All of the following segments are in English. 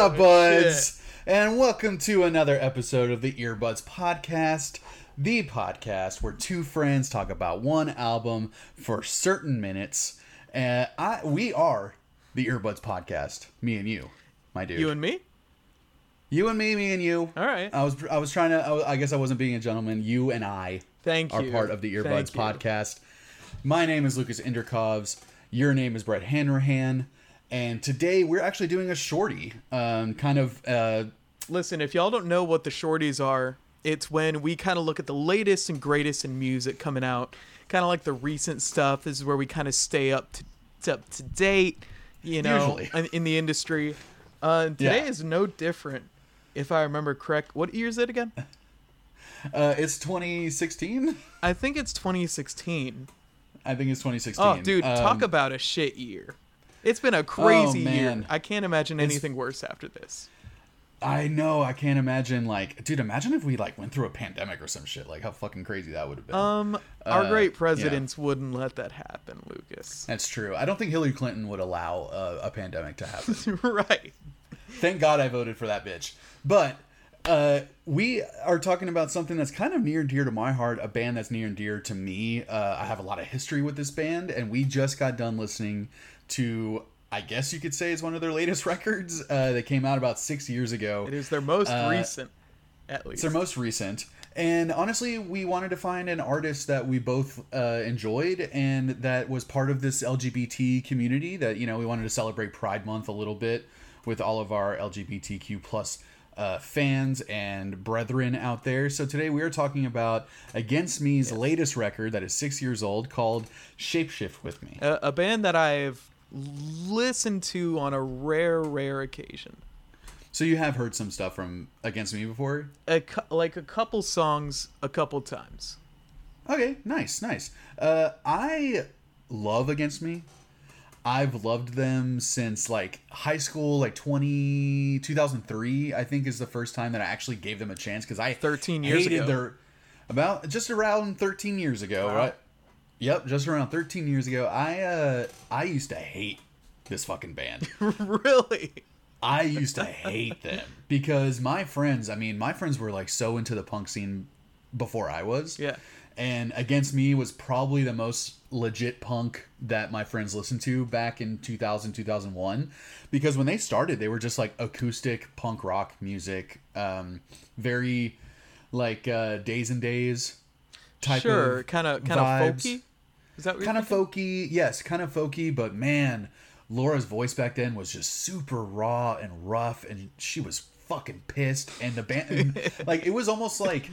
Up, oh, buds? And welcome to another episode of the Earbuds Podcast, the podcast where two friends talk about one album for certain minutes. And I, we are the Earbuds Podcast, me and you, my dude. You and me? You and me, me and you. All right. I was, I was trying to. I, was- I guess I wasn't being a gentleman. You and I Thank are you. part of the Earbuds Thank you. podcast. My name is Lucas Inderkovs. Your name is Brett Hanrahan. And today we're actually doing a shorty, um, kind of. Uh, Listen, if y'all don't know what the shorties are, it's when we kind of look at the latest and greatest in music coming out, kind of like the recent stuff. This is where we kind of stay up to, up to date, you know, in, in the industry. Uh, today Yeah. is no different, if I remember correct. What year is it again? uh, it's 2016. I think it's 2016. I think it's 2016. Oh, dude, talk Um, about a shit year. It's been a crazy year. man. I can't imagine It's- anything worse after this. I know. I can't imagine. Like, dude, imagine if we like went through a pandemic or some shit. Like, how fucking crazy that would have been. Um, our Uh, great yeah. presidents wouldn't let that happen, Lucas. That's true. I don't think Hillary Clinton would allow a, a pandemic to happen. right. Thank God I voted for that bitch. But uh, we are talking about something that's kind of near and dear to my heart, a band that's near and dear to me. Uh, I have a lot of history with this band, and we just got done listening to, I guess you could say, is one of their latest records uh, that came out about six years ago. It is their most Uh, recent, at least. It's their most recent. And honestly, we wanted to find an artist that we both uh, enjoyed and that was part of this LGBT community. That you know, we wanted to celebrate Pride Month a little bit with all of our LGBTQ plus uh, fans and brethren out there. So today we are talking about Against Me's latest record that is six years old, called Shapeshift with Me. a, a band that I've listened to on a rare, rare occasion. So you have heard some stuff from Against Me before? A cou- like a couple songs, a couple times. Okay, nice, nice. Uh, I love Against Me. I've loved them since like high school, like 20, 2003, I think is the first time that I actually gave them a chance because I 13 years hated ago. their about just around 13 years ago, Wow. right? Yep, just around 13 years ago. I uh I used to hate this fucking band. really? I used to hate them because my friends, I mean, my friends were like so into the punk scene before I was. Yeah. And Against Me was probably the most legit punk that my friends listened to back in 2000, 2001. Because when they started, they were just like acoustic punk rock music. Um, very like uh, Days and Days type Sure, of kind of, kind of folky. Is that kind of folky yes kind of folky but man laura's voice back then was just super raw and rough and she was fucking pissed and the band like it was almost like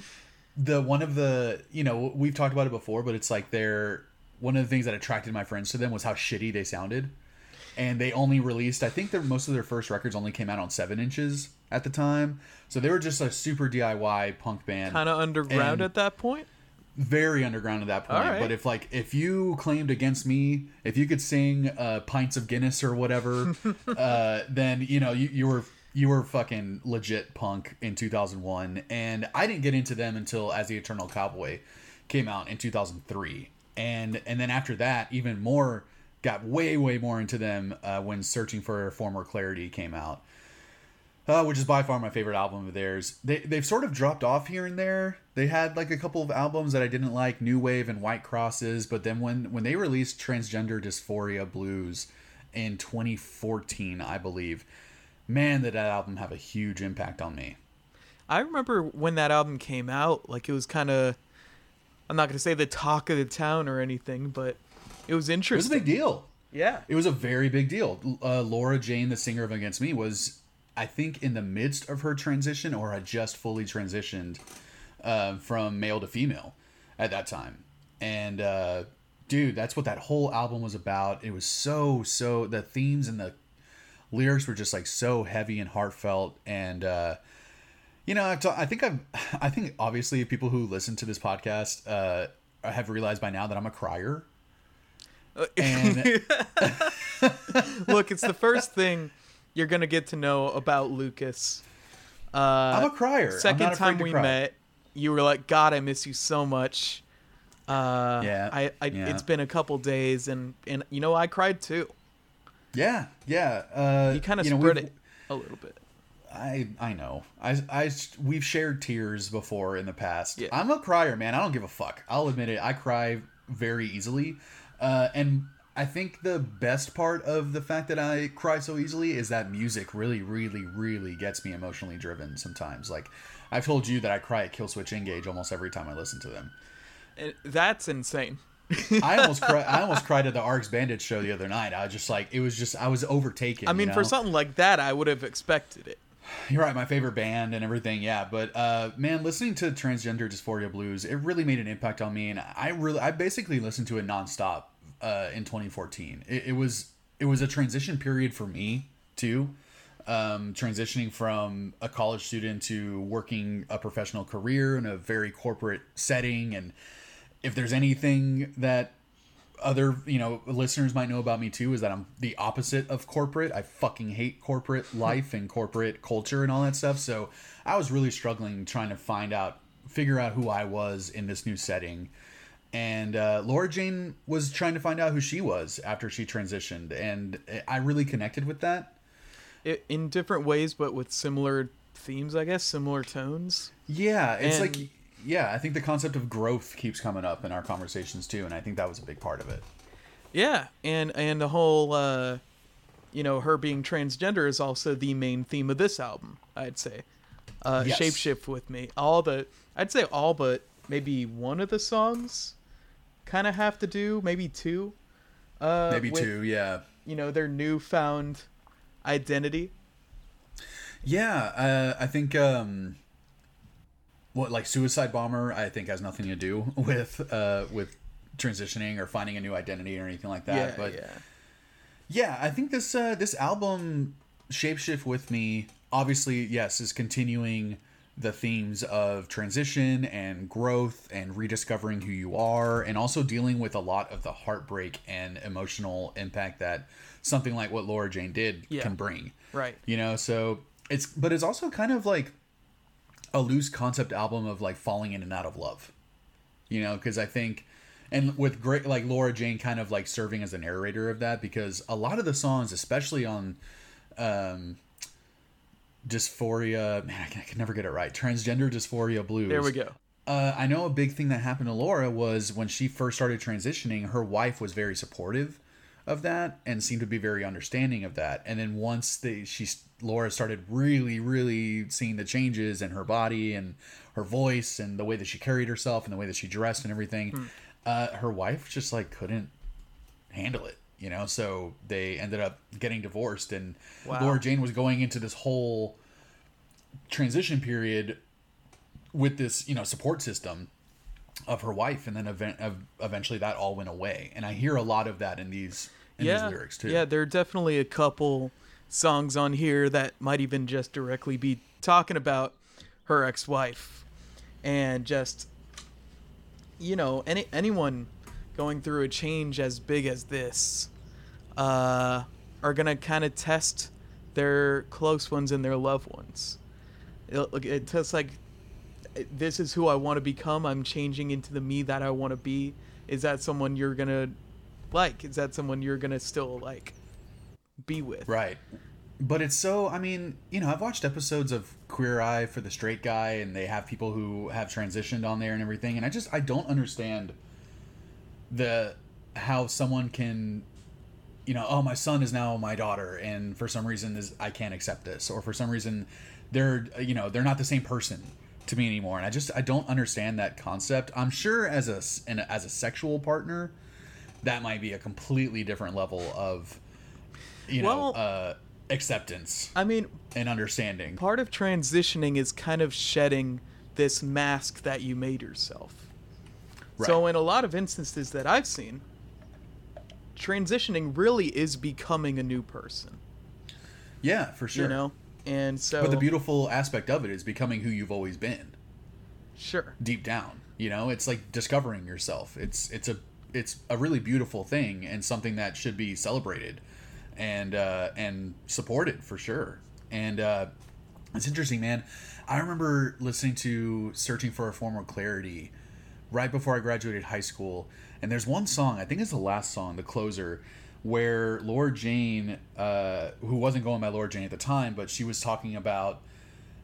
the one of the you know we've talked about it before but it's like they're one of the things that attracted my friends to them was how shitty they sounded and they only released i think their most of their first records only came out on seven inches at the time so they were just a super diy punk band Kind of underground And- at that point. Very underground at that point. Right. But if like if you claimed against me, if you could sing uh, pints of Guinness or whatever, uh, then you know you, you were you were fucking legit punk in 2001. And I didn't get into them until As the Eternal Cowboy came out in 2003. And and then after that, even more got way way more into them uh, when Searching for Former Clarity came out uh, which is by far my favorite album of theirs. They they've sort of dropped off here and there. They had like a couple of albums that I didn't like, New Wave and White Crosses, but then when when they released Transgender Dysphoria Blues in 2014, I believe, man, did that album have a huge impact on me. I remember when that album came out, like it was kind of, I'm not gonna say the talk of the town or anything, but it was interesting. It was a big deal. Yeah. It was a very big deal. Uh, Laura Jane, the singer of Against Me, was I think in the midst of her transition or had just fully transitioned uh, from male to female at that time. And uh, dude, that's what that whole album was about. It was so so the themes and the lyrics were just like so heavy and heartfelt and uh you know I've ta- i think i've i think obviously people who listen to this podcast uh have realized by now that i'm a crier and Look, it's the first thing you're gonna get to know about Lucas. Uh, i'm a crier second time we met, you were like, "God, I miss you so much." Uh, Yeah, I, I yeah. it's been a couple days, and and you know I cried too. yeah yeah uh You kind of know, spread we've- it a little bit. I I know. I I we've shared tears before in the past. Yeah. I'm a crier, man. I don't give a fuck. I'll admit it. I cry very easily, uh, and I think the best part of the fact that I cry so easily is that music really, really, really gets me emotionally driven. Sometimes, like I've told you that I cry at Killswitch Engage almost every time I listen to them. And that's insane. I almost cried. I almost cried at the Arcs Bandit show the other night. I was just like, it was just I was overtaken. I mean, you for something like that, I would have expected it. You're right, my favorite band and everything, yeah. But uh, man, listening to Transgender Dysphoria Blues, it really made an impact on me, and I really, I basically listened to it nonstop uh, in 2014. It, it was, it was a transition period for me too, um, transitioning from a college student to working a professional career in a very corporate setting, and if there's anything that other you know listeners might know about me too is that I'm the opposite of corporate. I fucking hate corporate life and corporate culture and all that stuff. So I was really struggling trying to find out, figure out who I was in this new setting. And uh, Laura Jane was trying to find out who she was after she transitioned, and I really connected with that. it. In different ways, but with similar themes, I guess, similar tones. Yeah, it's And- like yeah, I think the concept of growth keeps coming up in our conversations too, and I think that was a big part of it. Yeah, and and the whole, uh, you know, her being transgender is also the main theme of this album. I'd say, uh, Yes. shapeshift with me. All the, I'd say all but maybe one of the songs, kind of have to do maybe two. Uh, Maybe with, two, yeah. You know, their newfound identity. Yeah, uh, I think um, what like suicide bomber. I think has nothing to do with uh, with transitioning or finding a new identity or anything like that. yeah, but yeah. yeah, I think this uh, this album shapeshift with me. Obviously, yes, is continuing the themes of transition and growth and rediscovering who you are, and also dealing with a lot of the heartbreak and emotional impact that something like what Laura Jane did Yeah. can bring Right. you know so it's but it's also kind of like a loose concept album of like falling in and out of love you know because i think and with great like laura jane kind of like serving as a narrator of that because a lot of the songs especially on um dysphoria man i can, I can never get it right transgender dysphoria blues There we go. uh, I know a big thing that happened to Laura was when she first started transitioning, her wife was very supportive of that and seemed to be very understanding of that. And then once they, she Laura started really, really seeing the changes in her body and her voice and the way that she carried herself and the way that she dressed and everything, uh, her wife just like couldn't handle it. You know, so they ended up getting divorced, and Wow. Laura Jane was going into this whole transition period with this you know support system of her wife. And then event, ev- eventually that all went away. And i hear a lot of that in these in yeah, these lyrics too. Yeah, there are definitely a couple songs on here that might even just directly be talking about her ex-wife and just you know any anyone going through a change as big as this uh, are gonna kind of test their close ones and their loved ones. It, it tests like this is who I want to become. I'm changing into the me that I want to be. Is that someone you're gonna like? Is that someone you're gonna still like be with? right but it's so i mean you know i've watched episodes of queer eye for the straight guy and they have people who have transitioned on there and everything and i just i don't understand the how someone can you know oh my son is now my daughter and for some reason is i can't accept this or for some reason they're you know they're not the same person to me anymore. And i just i don't understand that concept. I'm sure as a as a sexual partner that might be a completely different level of you know Well- uh acceptance I mean, and understanding. part of transitioning is kind of shedding this mask that you made yourself. So in a lot of instances that I've seen, transitioning really is becoming a new person. yeah for sure. You know, and so but the beautiful aspect of it is becoming who you've always been. Sure, deep down you know? It's like discovering yourself. It's it's a it's a really beautiful thing and something that should be celebrated and uh and supported for sure. And uh it's interesting man. I remember listening to searching for a former clarity right before i graduated high school. And there's one song i think it's the last song the closer where Laura Jane, uh, who wasn't going by Laura Jane at the time, but she was talking about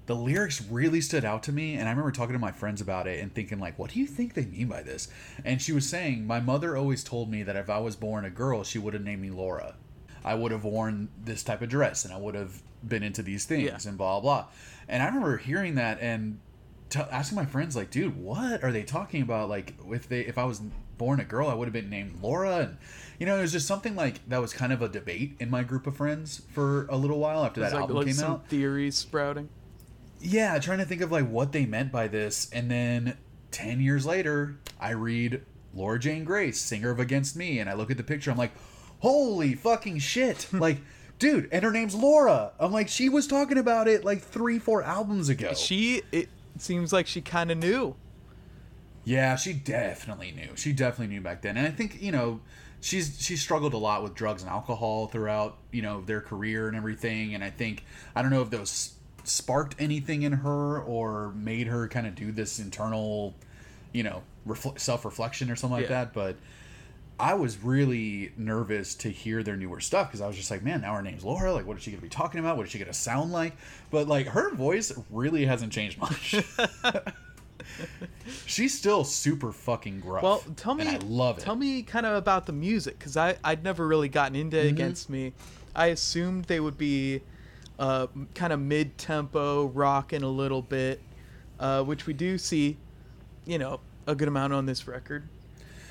the lyrics really stood out to me. And i remember talking to my friends about it and thinking like what do you think they mean by this? And she was saying my mother always told me that if i was born a girl she would have named me laura. I would have worn this type of dress and i would have been into these things Yeah. and blah blah. And i remember hearing that and t- asking my friends like dude what are they talking about like if they if i was born a girl i would have been named laura and you know it was just something like that was kind of a debate in my group of friends for a little while after that like, album like came some out theories sprouting. yeah, trying to think of like what they meant by this, and then ten years later, I read Laura Jane Grace, singer of Against Me, and I look at the picture, I'm like, holy fucking shit, like. Dude, and her name's Laura. I'm like, she was talking about it like three, four albums ago. She it seems like she kind of knew. Yeah, she definitely knew. She definitely knew back then. And I think, you know, she's she struggled a lot with drugs and alcohol throughout, you know, their career and everything. And I think I don't know if those sparked anything in her or made her kind of do this internal, you know, refl- self-reflection or something like Yeah. that, but I was really nervous to hear their newer stuff because I was just like, man, now her name's Laura. Like, what is she going to be talking about? What is she going to sound like? But like, her voice really hasn't changed much. She's still super fucking gruff. Well, tell me, I love it. Tell me kind of about the music because I I'd never really gotten into Mm-hmm. Against Me. I assumed they would be uh, kind of mid tempo, rocking a little bit, uh, which we do see, you know, a good amount on this record.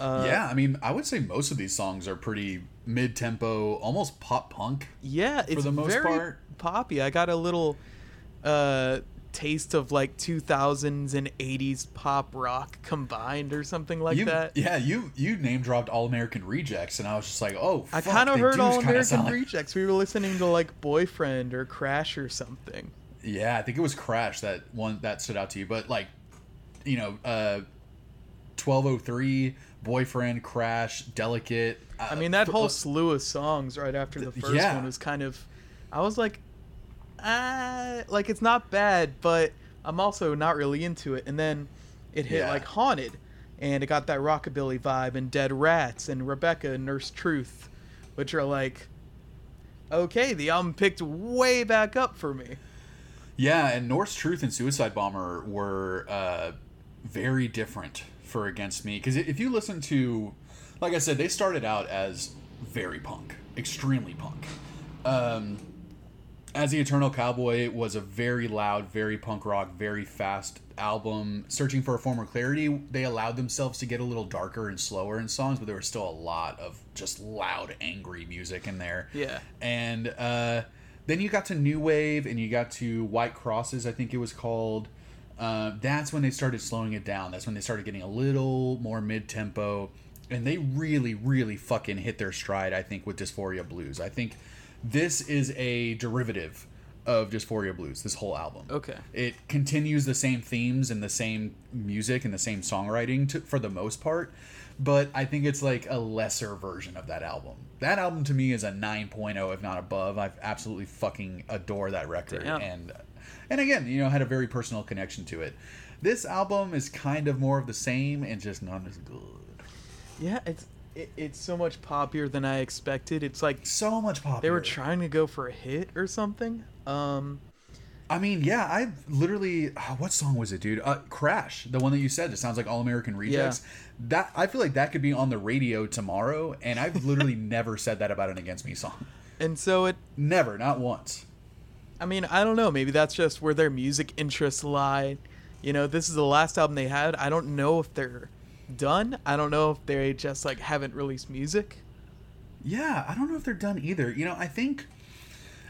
Uh, yeah, I mean, I would say most of these songs are pretty mid-tempo, almost pop punk. Yeah, it's the most very part. poppy. I got a little uh, taste of like 2000s and 80s pop rock combined or something like you, that. Yeah, you you name dropped All American Rejects, and I was just like, oh, I kind of heard All American like- Rejects. We were listening to like Boyfriend or Crash or something. Yeah, I think it was Crash that one that stood out to you, but like, you know, uh, twelve oh three, Boyfriend, Crash, Delicate. Uh, I mean, that whole slew of songs right after the first yeah. one was kind of. I was like, ah, like it's not bad, but I'm also not really into it. And then it hit Yeah. like Haunted, and it got that rockabilly vibe, and Dead Rats, and Rebecca, and Nurse Truth, which are like, okay, the album picked way back up for me. Yeah, and Norse Truth and Suicide Bomber were uh, very different for Against Me because if you listen to, like I said, they started out as very punk, extremely punk. Um, As the Eternal Cowboy was a very loud, very punk rock, very fast album. Searching for a Former Clarity, they allowed themselves to get a little darker and slower in songs, but there was still a lot of just loud, angry music in there. Yeah. And uh, then you got to New Wave and you got to White Crosses, I think it was called. Uh, that's when they started slowing it down. That's when they started getting a little more mid tempo. And they really, really fucking hit their stride, I think, with Dysphoria Blues. I think this is a derivative of Dysphoria Blues, this whole album. Okay. It continues the same themes and the same music and the same songwriting to, for the most part, but I think it's like a lesser version of that album. That album to me is a 9.0 if not above. I absolutely fucking adore that record Damn. and and again, you know, had a very personal connection to it. This album is kind of more of the same and just not as good. Yeah, it's it, it's so much poppier than I expected. It's like So much popular. they were trying to go for a hit or something. Um, I mean, yeah, I literally ah, what song was it, dude? Uh, Crash, the one that you said. It sounds like All American Rejects. That I feel like that could be on the radio tomorrow, and I've literally never said that about an Against Me song. and so it Never, not once. I mean, I don't know. Maybe that's just where their music interests lie. You know, this is the last album they had. I don't know if they're done. I don't know if they just like haven't released music. Yeah, I don't know if they're done either. You know, I think,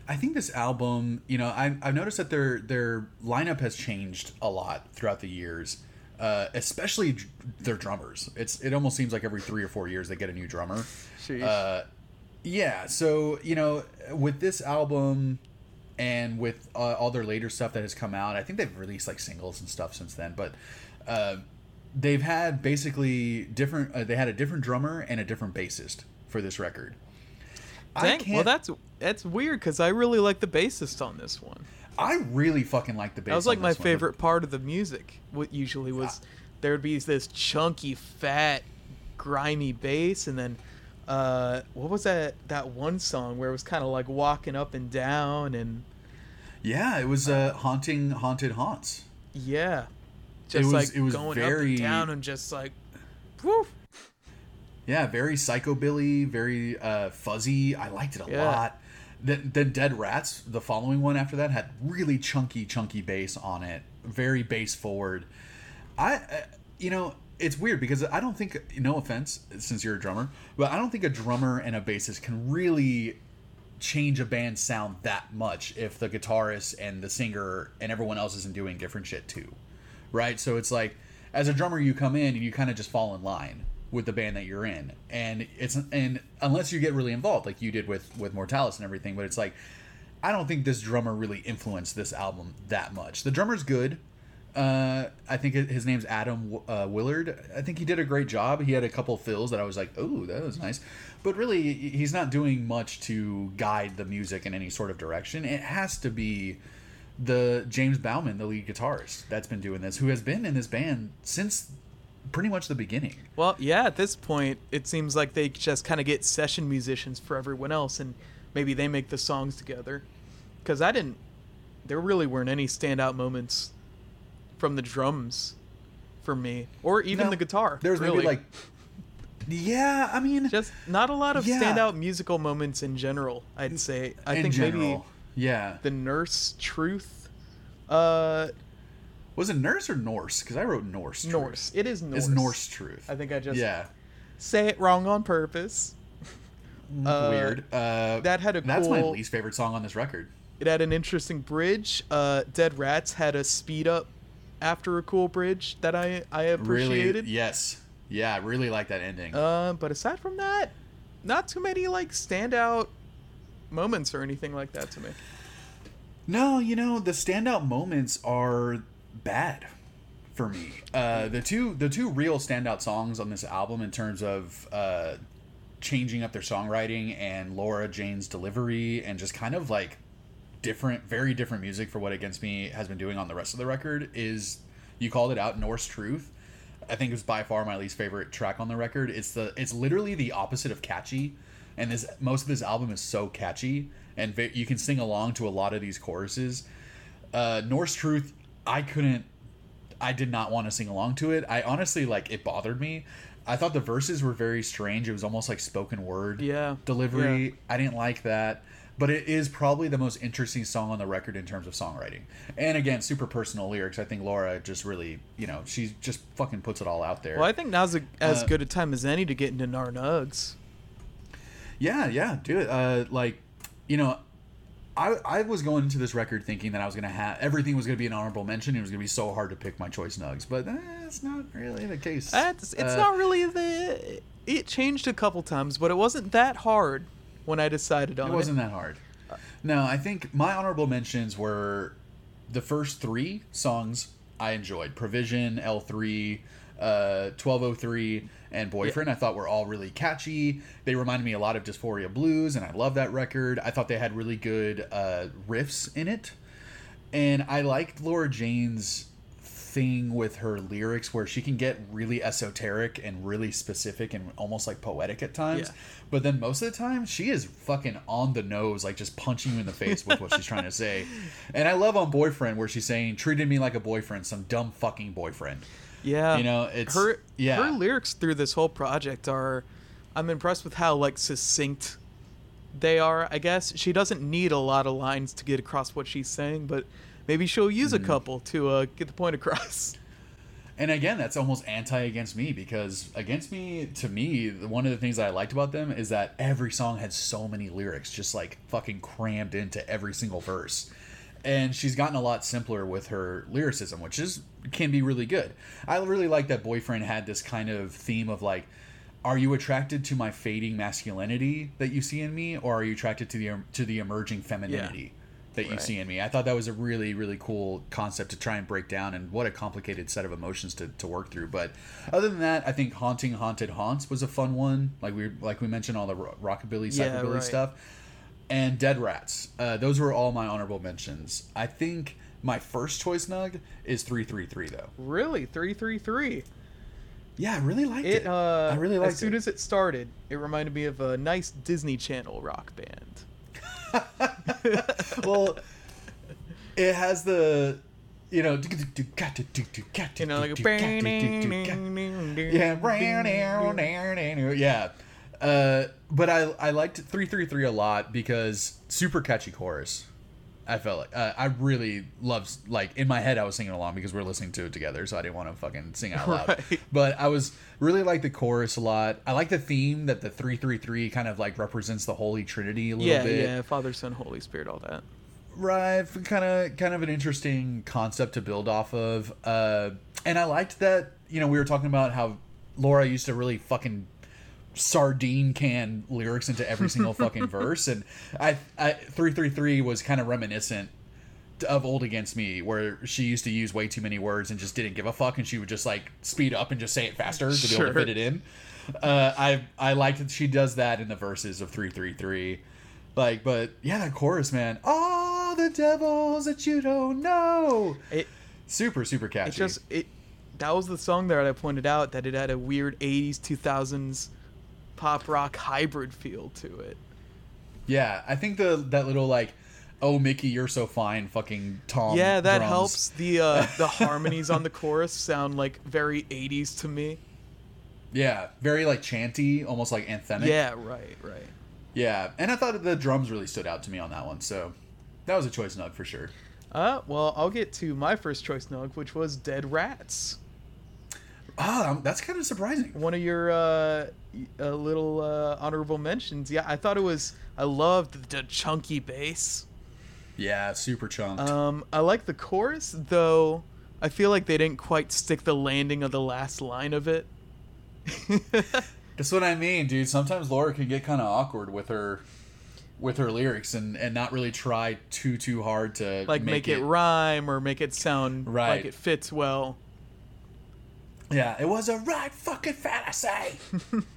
I think this album. You know, I, I've noticed that their their lineup has changed a lot throughout the years. Uh, especially their drummers. It's it almost seems like every three or four years they get a new drummer. Sheesh. Uh, yeah, so you know, with this album and with uh, all their later stuff that has come out, I think they've released like singles and stuff since then. But uh, they've had basically different. Uh, they had a different drummer and a different bassist for this record. I Dang. Well, that's that's weird because I really like the bassist on this one. I really fucking like the bass. That was like my one. favorite part of the music. What usually was there would be this chunky, fat, grimy bass, and then Uh, what was that that one song where it was kind of like walking up and down and Yeah, it was uh, haunting haunted haunts. yeah, just was- like it was going up and down and just like, woof. Yeah, very psychobilly, very uh, fuzzy. I liked it a Yeah. lot. Then, then Dead Rats, the following one after that, had really chunky, chunky bass on it. Very bass forward. I, uh, you know, it's weird because I don't think, no offense, since you're a drummer, but I don't think a drummer and a bassist can really change a band's sound that much if the guitarist and the singer and everyone else isn't doing different shit too. Right? So it's like as a drummer you come in and you kind of just fall in line with the band that you're in. And it's and unless you get really involved like you did with with Mortalis and everything, but it's like I don't think this drummer really influenced this album that much. The drummer's good. Uh, I think his name's Atom uh, Willard. I think he did a great job. He had a couple fills that I was like, "Oh, that was nice," but really, he's not doing much to guide the music in any sort of direction. It has to be the James Bowman, the lead guitarist, that's been doing this, who has been in this band since pretty much the beginning. Well, yeah, at this point, it seems like they just kind of get session musicians for everyone else, and maybe they make the songs together. Because I didn't, there really weren't any standout moments from the drums for me, or even No, the guitar. There's really. maybe like, yeah, I mean, just not a lot of Yeah. standout musical moments in general. I'd say. I in think maybe yeah. the Nurse Truth, uh, Was it Nurse or Norse? Because I wrote Norse. Truth. Norse. It is Norse. It's Norse Truth. I think I just yeah. say it wrong on purpose. Uh, Weird. Uh, that had a That's my least favorite song on this record. It had an interesting bridge. Uh, Dead Rats had a speed up after a cool bridge that I I appreciated. Really, yes, yeah, I really like that ending. Uh, but aside from that, not too many like standout moments or anything like that to me. no, you know the standout moments are bad for me. Uh, the two the two real standout songs on this album in terms of uh, changing up their songwriting and Laura Jane's delivery and just kind of like different, very different music for what Against Me has been doing on the rest of the record is you called it out Norse Truth. I think it was by far my least favorite track on the record. It's the it's literally the opposite of catchy, and this most of this album is so catchy, and ve- you can sing along to a lot of these choruses. Uh, Norse Truth, I couldn't, I did not want to sing along to it. I honestly like it bothered me. I thought the verses were very strange. It was almost like spoken word Yeah, delivery. yeah. I didn't like that. But it is probably the most interesting song on the record in terms of songwriting. And again, super personal lyrics. I think Laura just really, you know, she just fucking puts it all out there. Well, I think now's a, as Uh, good a time as any to get into Narnugs. Yeah, yeah, do it. Uh, like, you know, I I was going into this record thinking that I was gonna have everything was gonna be an honorable mention. It was gonna be so hard to pick my choice nugs, but that's not really the case. That's, it's Uh, not really the. It changed a couple times, but it wasn't that hard when I decided on It it. wasn't that hard. No, I think my honorable mentions were the first three songs I enjoyed: Provision, L three, uh, twelve oh three, and Boyfriend. I thought were all really catchy. They reminded me a lot of Dysphoria Blues, and I love that record. I thought they had really good uh, riffs in it, and I liked Laura Jane's thing with her lyrics where she can get really esoteric and really specific and almost like poetic at times. Yeah. But then most of the time, she is fucking on the nose, like just punching you in the face with what she's trying to say. And I love on Boyfriend where she's saying, treated me like a boyfriend, some dumb fucking boyfriend. Yeah, You know, it's- her. yeah. her lyrics through this whole project are. I'm impressed with how like succinct they are. I guess she doesn't need a lot of lines to get across what she's saying, but maybe she'll use Mm-hmm. a couple to uh, get the point across. And again, that's almost anti against me because against me, to me, one of the things that I liked about them is that every song had so many lyrics, just like fucking crammed into every single verse. And she's gotten a lot simpler with her lyricism, which is can be really good. I really like that boyfriend had this kind of theme of like, are you attracted to my fading masculinity that you see in me, or are you attracted to the to the emerging femininity? That you Right. see in me. I thought that was a really, really cool concept to try and break down, and what a complicated set of emotions to, to work through. But other than that, I think "Haunting Haunted Haunts" was a fun one. Like we like we mentioned all the ro- rockabilly, Yeah, right. stuff, and "Dead Rats." Uh, those were all my honorable mentions. I think my first choice nug is three three three though. Really, three three three. Yeah, I really liked It it. uh, I really as soon it. as it started, it reminded me of a nice Disney Channel rock band. well, it has the, you know, You know, like yeah, yeah. Uh, but I I liked three three three a lot because super catchy chorus. I felt like uh, I really loved like in my head I was singing along because we are listening to it together, so I didn't want to fucking sing out loud. Right. But I was really like the chorus a lot. I like the theme that the three three three kind of like represents the Holy Trinity a little yeah, bit. yeah, Father, Son, Holy Spirit, all that. Right, kind of, kind of an interesting concept to build off of. Uh, and I liked that. You know, we were talking about how Laura used to really fucking sardine can lyrics into every single fucking verse, and I, I three three three was kind of reminiscent of Old Against Me, where she used to use way too many words and just didn't give a fuck, and she would just like speed up and just say it faster to be able to fit it in. Uh, I I liked that she does that in the verses of three three three. Like, but yeah, that chorus, man. All the devils that you don't know. It Super, super catchy. it just it that was the song there that I pointed out that it had a weird 80s 2000s pop rock hybrid feel to it. yeah, I think the that little like, oh Mickey, you're so fine, fucking Tom. yeah, that drums. helps. The uh the harmonies on the chorus sound like very 80s to me. Yeah, very like chanty, almost like anthemic. Yeah, right, right. yeah. And I thought the drums really stood out to me on that one, so that was a choice nug for sure. Uh, well, I'll get to my first choice nug, which was Dead Rats. Ah, um, that's kind of surprising. One of your uh, uh, little uh, honorable mentions. Yeah, I thought it was. I loved the chunky bass. Yeah, super chunked. Um, I like the chorus, though. I feel like they didn't quite stick the landing of the last line of it. That's what I mean, dude. Sometimes Laura can get kind of awkward with her with her lyrics and and not really try too too hard to like make, it, rhyme or make it sound like it fits well. Yeah, it was a right fucking fantasy.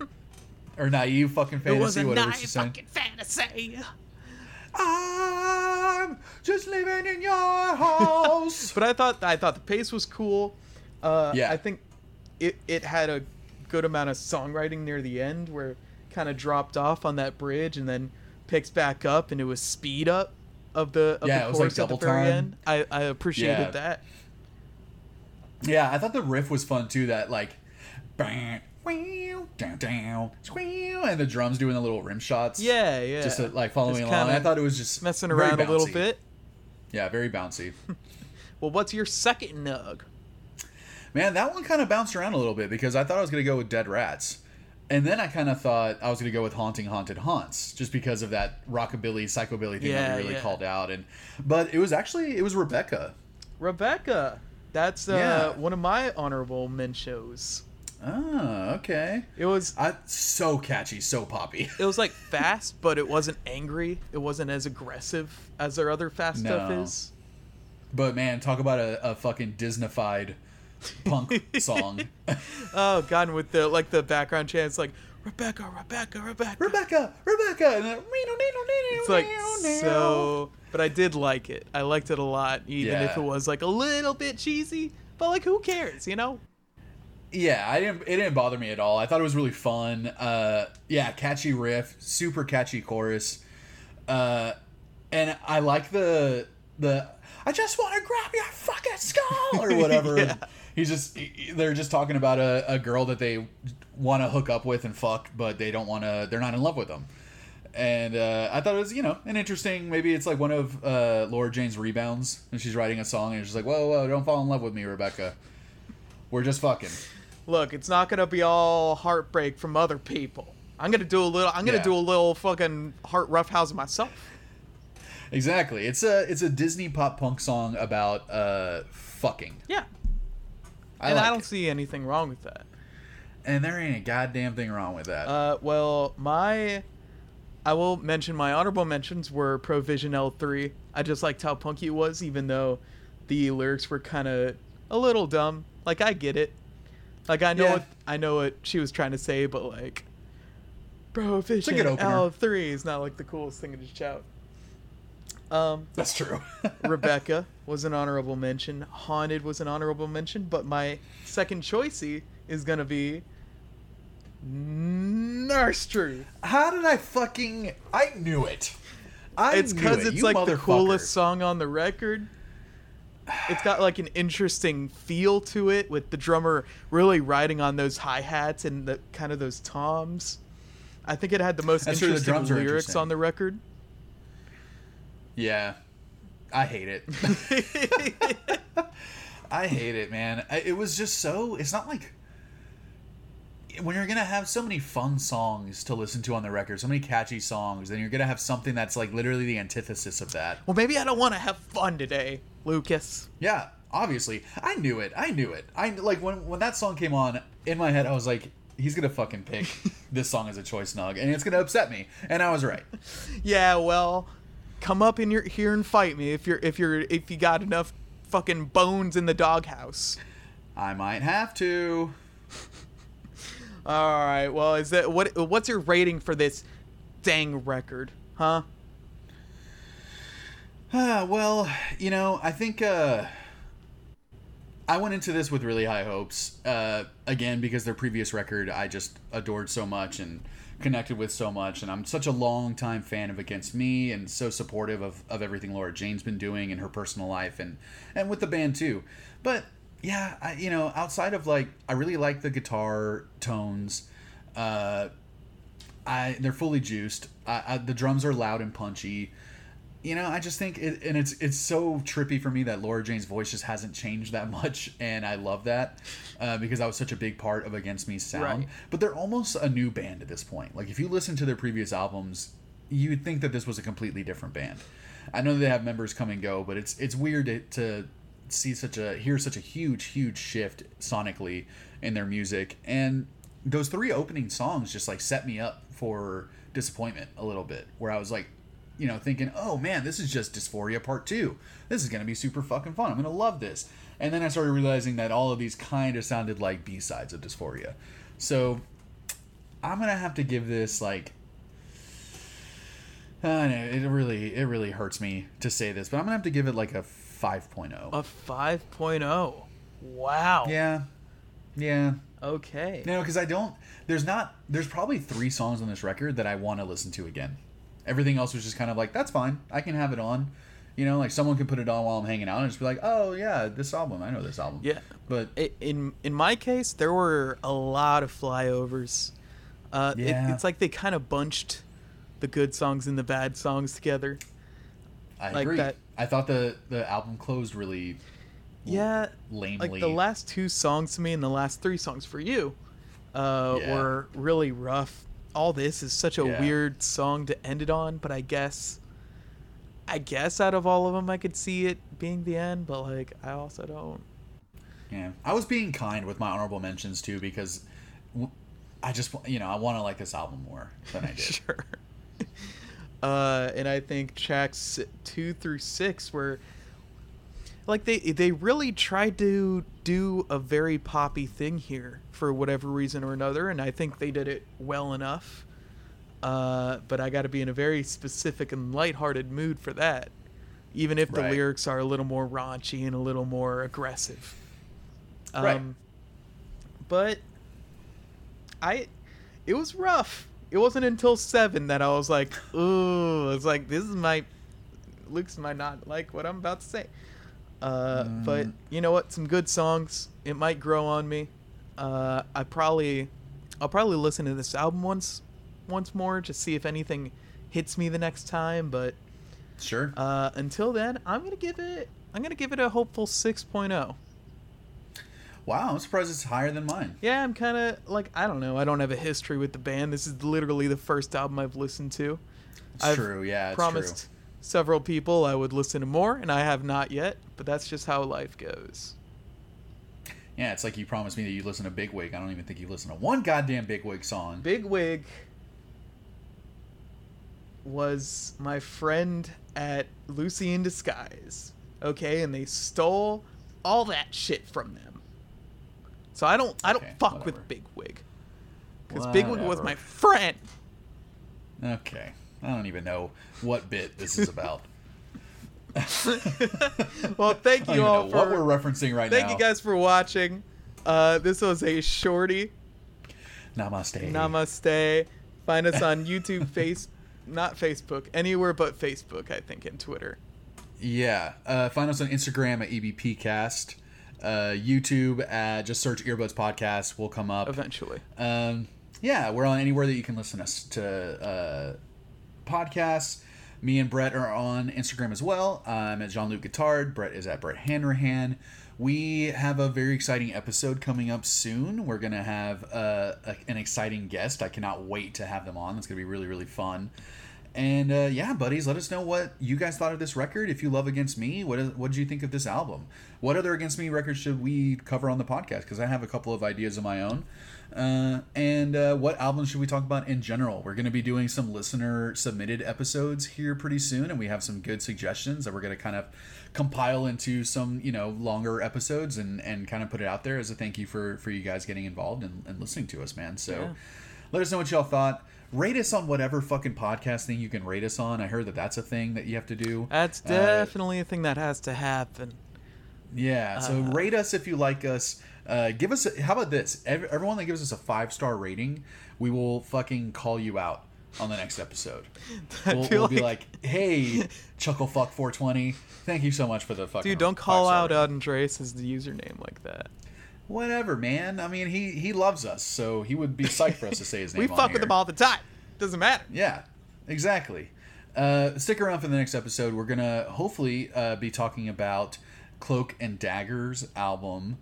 or naive fucking fantasy. It was a whatever nice she's saying. fucking fantasy. I'm just living in your house. But I thought I thought the pace was cool. Uh, Yeah. I think it it had a good amount of songwriting near the end where it kind of dropped off on that bridge and then picks back up and it was speed up of the of Yeah, the it was like chorus at the double very time. end. I I appreciated Yeah. that. Yeah, I thought the riff was fun too. That like, bang, wow, down, down, squeal, and the drums doing the little rim shots. Yeah, yeah. Just to, like following Just along. I thought it was just messing around a little bit. Yeah, very bouncy. Well, what's your second nug? Man, that one kind of bounced around a little bit because I thought I was going to go with Dead Rats. And then I kind of thought I was going to go with Haunting Haunted Haunts just because of that rockabilly, psychobilly thing Yeah, that we really yeah. called out. And But it was actually, it was Rebecca. Rebecca. That's uh, Yeah. one of my honorable mentions. Oh, okay. It was I, so catchy, so poppy. it was like fast, but it wasn't angry. It wasn't as aggressive as their other fast stuff is. But man, talk about a, a fucking Disneyfied punk song. Oh god, and with the like the background chants like Rebecca, Rebecca, Rebecca. Rebecca, Rebecca. And then, It's like so, but I did like it. I liked it a lot, even if it was like a little bit cheesy. But like, who cares, you know? Yeah, I didn't. It didn't bother me at all. I thought it was really fun. Uh, yeah, catchy riff, super catchy chorus, uh, and I like the the. I just want to grab your fucking skull or whatever. Yeah. He's just they're just talking about a, a girl that they want to hook up with and fuck, but they don't want to. They're not in love with them. And uh, I thought it was, you know, an interesting. Maybe it's like one of uh, Laura Jane's rebounds, and she's writing a song, and she's like, "Whoa, whoa, don't fall in love with me, Rebecca. We're just fucking." Look, it's not gonna be all heartbreak from other people. I'm gonna do a little. I'm gonna Yeah. do a little fucking heart roughhousing myself. Exactly. It's a it's a Disney pop punk song about uh fucking. Yeah, I and like I don't it. see anything wrong with that. And there ain't a goddamn thing wrong with that. Uh, well, my, I will mention my honorable mentions were Provision L3. I just liked how punky it was, even though the lyrics were kind of a little dumb. Like I get it. Like I know Yeah. what I know what she was trying to say, but like, Provision good opener. L3 is not like the coolest thing to shout. Um, That's true. Rebecca was an honorable mention. Haunted was an honorable mention, but my second choicey is gonna be Nurse Truth. How did I fucking? I knew it. I It's because it, it's like the coolest song on the record. It's got like an interesting feel to it with the drummer really riding on those hi hats and the kind of those toms. I think it had the most That's the interesting drums lyrics interesting. on the record. Yeah, I hate it. I hate it, man. It was just so. It's not like when you're gonna have so many fun songs to listen to on the record, so many catchy songs, then you're gonna have something that's like literally the antithesis of that. well, maybe I don't want to have fun today, Lucas. Yeah, obviously, I knew it. I knew it. I like when when that song came on in my head, I was like, he's gonna fucking pick this song as a choice snug, and it's gonna upset me, and I was right. Yeah, well, come up in your here and fight me if you're if you're if you got enough fucking bones in the doghouse. I might have to. All right. Well, is that what? What's your rating for this dang record? Huh? Ah, well, you know, I think uh, I went into this with really high hopes. Uh, again, because their previous record I just adored so much and connected with so much, and I'm such a long time fan of Against Me and so supportive of, of everything Laura Jane's been doing in her personal life and and with the band too. But yeah, I, you know, outside of like, I really like the guitar tones. Uh, I they're fully juiced. I, I, the drums are loud and punchy. You know, I just think it, and it's it's so trippy for me that Laura Jane's voice just hasn't changed that much, and I love that uh, because that was such a big part of Against Me's sound. Right. But they're almost a new band at this point. Like if you listen to their previous albums, you'd think that this was a completely different band. I know they have members come and go, but it's it's weird to, to see such a hear such a huge huge shift sonically in their music and those three opening songs just like set me up for disappointment a little bit where i was like you know thinking oh man this is just dysphoria part two this is gonna be super fucking fun i'm gonna love this and then i started realizing that all of these kind of sounded like b-sides of dysphoria so i'm gonna have to give this like I don't know it really it really hurts me to say this, but I'm gonna have to give it like a 5.0. A 5.0. Wow. Yeah, yeah. Okay. No, because I don't. There's not. There's probably three songs on this record that I want to listen to again. Everything else was just kind of like that's fine. I can have it on. You know, like someone can put it on while I'm hanging out and just be like, oh yeah, this album. I know this album. Yeah. But In in my case, there were a lot of flyovers. Uh, it- Yeah. it's like they kind of bunched the good songs and the bad songs together. I like agree. that- I thought the the album closed really Yeah, lamely. like the last two songs to me and the last three songs for you uh, Yeah. were really rough. All this is such a Yeah. weird song to end it on, but I guess, I guess out of all of them, I could see it being the end. But like, I also don't. Yeah, I was being kind with my honorable mentions too because I just you know I want to like this album more than I did. sure. Uh, and I think tracks two through six were like they they really tried to do a very poppy thing here for whatever reason or another, and I think they did it well enough. Uh, but I got to be in a very specific and lighthearted mood for that, even if the Right. lyrics are a little more raunchy and a little more aggressive. Um, Right. But I, it was rough. It wasn't until seven that I was like, ooh, it's like this is my, Luke's might not like what I'm about to say. Uh, But Mm. you know what? Some good songs. It might grow on me. Uh, I probably, I'll probably listen to this album once, once more, just see if anything hits me the next time. But Sure. uh, until then, I'm gonna give it, I'm gonna give it a hopeful oh. 6.0. wow, I'm surprised it's higher than mine. Yeah, I'm kind of like I don't know. I don't have a history with the band. This is literally the first album I've listened to. It's I've true. Yeah, it's Promised true. Several people I would listen to more, and I have not yet. But that's just how life goes. Yeah, it's like you promised me that you'd listen to Bigwig. I don't even think you listen to one goddamn Bigwig song. Big Wig was my friend at Lucy in Disguise. Okay, and they stole all that shit from them. So I don't I don't Okay, fuck whatever. with Big Wig. Because Big Wig was my friend. Okay, I don't even know what bit this is about. Well, thank you all for what we're referencing right Thank now. Thank you guys for watching. Uh, this was a shorty. Namaste. Namaste. Find us on YouTube, face, not Facebook, anywhere but Facebook, I think, and Twitter. Yeah. Uh, find us on Instagram at EBPcast. Uh, YouTube at just search Earbuds Podcast will come up. Eventually. Um, yeah, we're on anywhere that you can listen us to uh, podcasts. Me and Brett are on Instagram as well. I'm at Jean Luc Guitard. Brett is at Brett Hanrahan. We have a very exciting episode coming up soon. We're gonna have uh, a, an exciting guest. I cannot wait to have them on. It's gonna be really really fun. And uh, yeah, buddies, let us know what you guys thought of this record. If you love Against Me, what is, what did you think of this album? What other Against Me records should we cover on the podcast? Because I have a couple of ideas of my own. Uh, and uh, what albums should we talk about in general? We're going to be doing some listener submitted episodes here pretty soon, and we have some good suggestions that we're going to kind of compile into some you know longer episodes and and kind of put it out there as a thank you for for you guys getting involved and, and listening to us, man. So Yeah. let us know what y'all thought. Rate us on whatever fucking podcast thing you can rate us on. I heard that that's a thing that you have to do. That's Uh, definitely a thing that has to happen. Yeah, so Uh, rate us if you like us. Uh, give us. A, how about this? Ev- Everyone that gives us a five star rating, we will fucking call you out on the next episode. We'll, we'll be like, "Hey, chucklefuck420, thank you so much for the fucking." Dude, don't call out rating." Andres as the username like that. Whatever, man. I mean, he he loves us, so he would be psyched for us to say his name. We fuck with him all the time. Doesn't matter. Yeah, exactly. Uh, stick around for the next episode. We're gonna hopefully uh, be talking about Cloak and Dagger's album,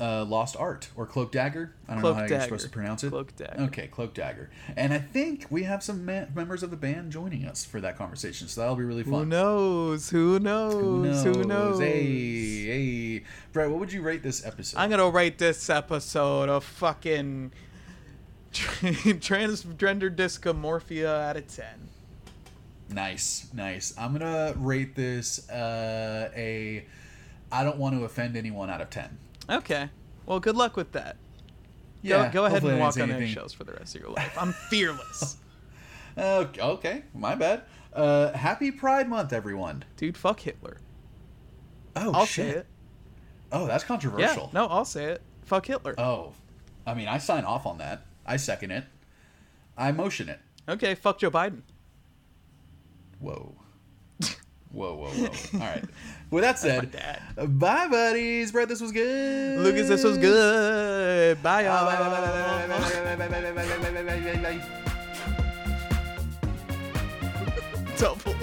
uh, Lost Art, or Cloak Dagger. I don't Cloak know how Dagger. you're supposed to pronounce it. Cloak Dagger. Okay, Cloak Dagger. And I think we have some ma- members of the band joining us for that conversation, so that'll be really fun. Who knows? Who knows? Who knows? Hey, hey, Brett, what would you rate this episode? I'm gonna rate this episode a fucking transgender dysmorphia out of ten. Nice, nice. I'm gonna rate this uh, a. I don't want to offend anyone out of ten. Okay. Well, good luck with that. Yeah, go, go ahead and walk on eggshells for the rest of your life. I'm fearless. Okay, okay, my bad. Uh, happy Pride Month, everyone. Dude, fuck Hitler. Oh I'll shit. say it. Oh, that's controversial. Yeah, controversial. no, I'll say it. Fuck Hitler. Oh, I mean, I sign off on that. I second it. I motion it. Okay, fuck Joe Biden. Whoa. Whoa, whoa, whoa. All right. With that said, bye, buddies. Brett, this was good. Lucas, this was good. Bye, y'all. Bye, bye, bye, bye, bye, bye, bye, bye, bye, bye, bye, bye, bye, bye, bye, bye. Double.